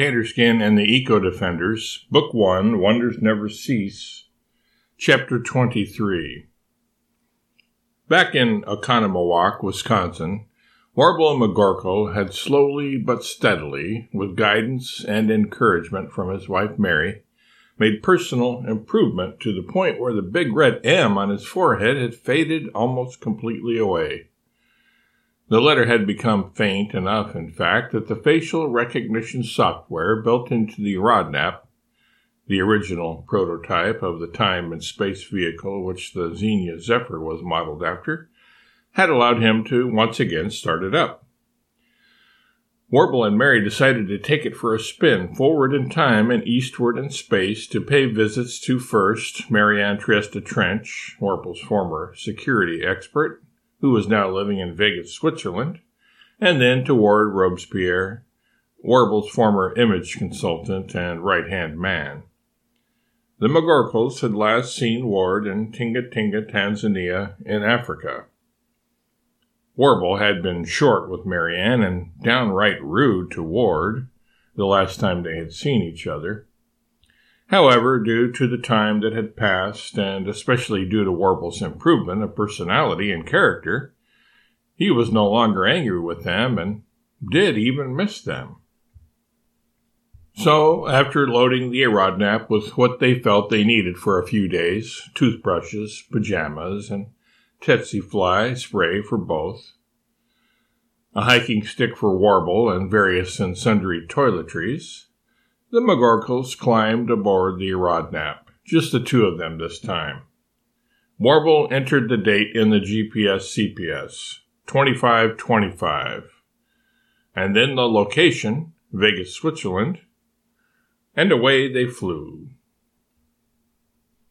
Taterskin and the Eco Defenders, Book 1, Wonders Never Cease, Chapter 23. Back in Oconomowoc, Wisconsin, Warble McGorkle had slowly but steadily, with guidance and encouragement from his wife Mary, made personal improvement to the point where the big red M on his forehead had faded almost completely away. The letter had become faint enough, in fact, that the facial recognition software built into the Rodnap, the original prototype of the time and space vehicle which the Xenia Zephyr was modeled after, had allowed him to once again start it up. Warble and Mary decided to take it for a spin forward in time and eastward in space to pay visits to first Marianne Trieste Trench, Warble's former security expert, who was now living in Vegas, Switzerland, and then to Ward Robespierre, Warble's former image consultant and right hand man. The McGorkles had last seen Ward in Tinga Tinga, Tanzania, in Africa. Warble had been short with Marianne and downright rude to Ward the last time they had seen each other. However, due to the time that had passed, and especially due to Warble's improvement of personality and character, he was no longer angry with them and did even miss them. So, after loading the Aerodnap with what they felt they needed for a few days toothbrushes, pajamas, and tsetse fly spray for both, a hiking stick for Warble, and various and sundry toiletries, the McGorkles climbed aboard the Rodnap, just the two of them this time. Warble entered the date in the GPS CPS, 2525, and then the location, Vegas, Switzerland, and away they flew.